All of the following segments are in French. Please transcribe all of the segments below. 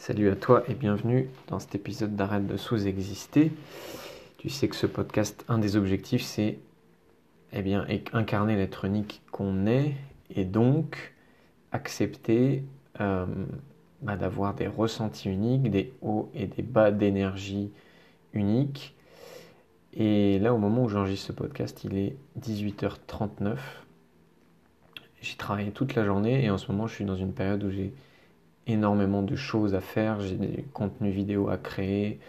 Salut à toi et bienvenue dans cet épisode d'Arrête de sous-exister. Tu sais que ce podcast, un des objectifs, c'est eh bien, incarner l'être unique qu'on est et donc accepter euh, bah, d'avoir des ressentis uniques, des hauts et des bas d'énergie uniques. Et là, au moment où j'enregistre ce podcast, il est 18h39. J'ai travaillé toute la journée et en ce moment, je suis dans une période où j'ai énormément de choses à faire, j'ai des contenus vidéo à créer,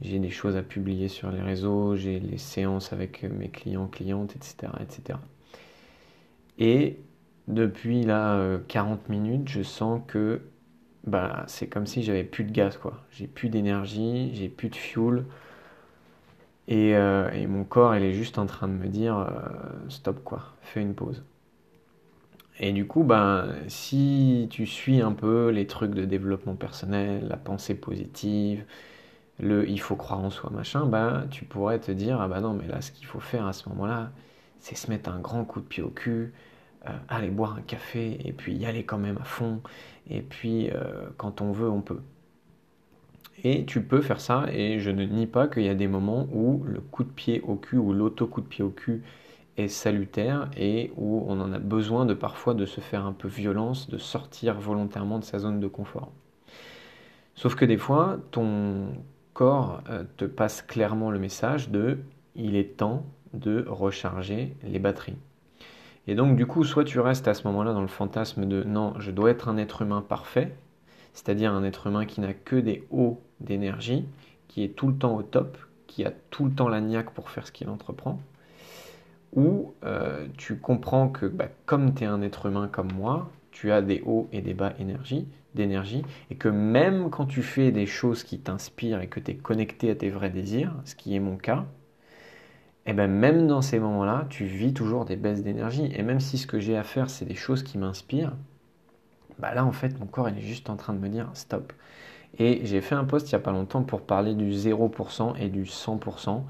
j'ai des choses à publier sur les réseaux, j'ai les séances avec mes clients, clientes, etc. etc. Et depuis là 40 euh, minutes, je sens que bah, c'est comme si j'avais plus de gaz, quoi. J'ai plus d'énergie, j'ai plus de fuel. Et, euh, mon corps, il est juste en train de me dire euh, stop, quoi, fais une pause. Et du coup, ben, si tu suis un peu les trucs de développement personnel, la pensée positive, le il faut croire en soi, machin, ben, tu pourrais te dire, ah bah non, mais là, ce qu'il faut faire à ce moment-là, c'est se mettre un grand coup de pied au cul, euh, aller boire un café, et puis y aller quand même à fond, et puis euh, quand on veut, on peut. Et tu peux faire ça, et je ne nie pas qu'il y a des moments où le coup de pied au cul, ou l'auto-coup de pied au cul, est salutaire et où on en a besoin de parfois de se faire un peu violence, de sortir volontairement de sa zone de confort. Sauf que des fois, ton corps euh, te passe clairement le message de il est temps de recharger les batteries. Et donc du coup, soit tu restes à ce moment-là dans le fantasme de non, je dois être un être humain parfait, c'est-à-dire un être humain qui n'a que des hauts d'énergie, qui est tout le temps au top, qui a tout le temps la niaque pour faire ce qu'il entreprend, où euh, tu comprends que bah, comme tu es un être humain comme moi, tu as des hauts et des bas d'énergie, et que même quand tu fais des choses qui t'inspirent et que tu es connecté à tes vrais désirs, ce qui est mon cas, et eh ben même dans ces moments-là, tu vis toujours des baisses d'énergie. Et même si ce que j'ai à faire, c'est des choses qui m'inspirent, bah là, en fait, mon corps, il est juste en train de me dire stop. Et j'ai fait un post il n'y a pas longtemps pour parler du 0% et du 100%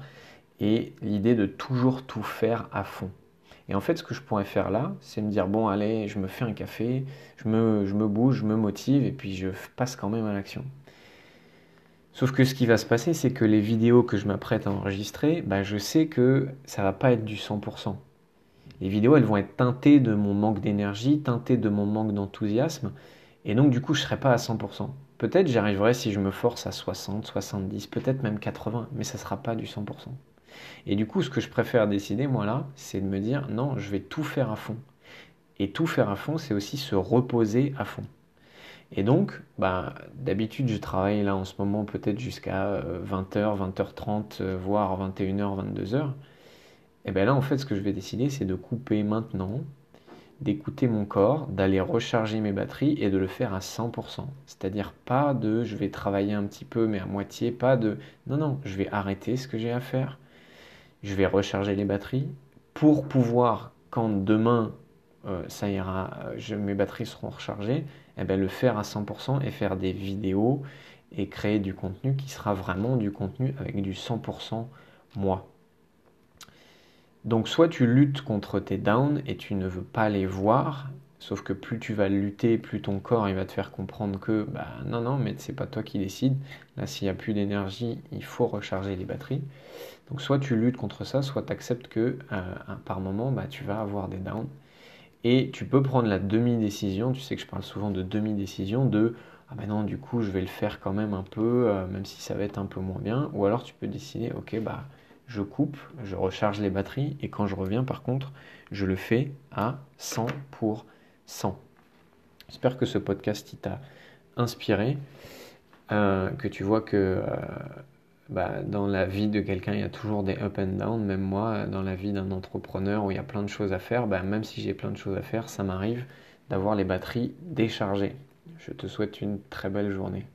et l'idée de toujours tout faire à fond. Et en fait, ce que je pourrais faire là, c'est me dire, bon, allez, je me fais un café, je me, bouge, je me motive, et puis je passe quand même à l'action. Sauf que ce qui va se passer, c'est que les vidéos que je m'apprête à enregistrer, bah, je sais que ça va pas être du 100%. Les vidéos, elles vont être teintées de mon manque d'énergie, teintées de mon manque d'enthousiasme, et donc du coup, je ne serai pas à 100%. Peut-être j'y arriverai si je me force à 60, 70, peut-être même 80, mais ça ne sera pas du 100%. Et du coup, ce que je préfère décider, moi là, c'est de me dire non, je vais tout faire à fond. Et tout faire à fond, c'est aussi se reposer à fond. Et donc, bah, d'habitude, je travaille là en ce moment peut-être jusqu'à 20h, euh, 20h30, euh, voire 21h, 22h. Et bien là, en fait, ce que je vais décider, c'est de couper maintenant, d'écouter mon corps, d'aller recharger mes batteries et de le faire à 100%. C'est-à-dire pas de je vais travailler un petit peu mais à moitié, pas de non, non, je vais arrêter ce que j'ai à faire, je vais recharger les batteries pour pouvoir, quand demain euh, ça ira, je, mes batteries seront rechargées, eh bien, le faire à 100% et faire des vidéos et créer du contenu qui sera vraiment du contenu avec du 100% moi. Donc soit tu luttes contre tes downs et tu ne veux pas les voir, sauf que plus tu vas lutter, plus ton corps il va te faire comprendre que bah non non mais c'est pas toi qui décides. Là s'il n'y a plus d'énergie, il faut recharger les batteries. Donc soit tu luttes contre ça, soit tu acceptes que euh, par moment bah, tu vas avoir des downs. Et tu peux prendre la demi-décision, tu sais que je parle souvent de demi-décision, de ah ben non du coup je vais le faire quand même un peu, euh, même si ça va être un peu moins bien. Ou alors tu peux décider ok bah je coupe, je recharge les batteries et quand je reviens par contre je le fais à 100%. J'espère que ce podcast t'a inspiré, euh, que tu vois que bah, dans la vie de quelqu'un, il y a toujours des up and down. Même moi, dans la vie d'un entrepreneur où il y a plein de choses à faire, bah, même si j'ai plein de choses à faire, ça m'arrive d'avoir les batteries déchargées. Je te souhaite une très belle journée.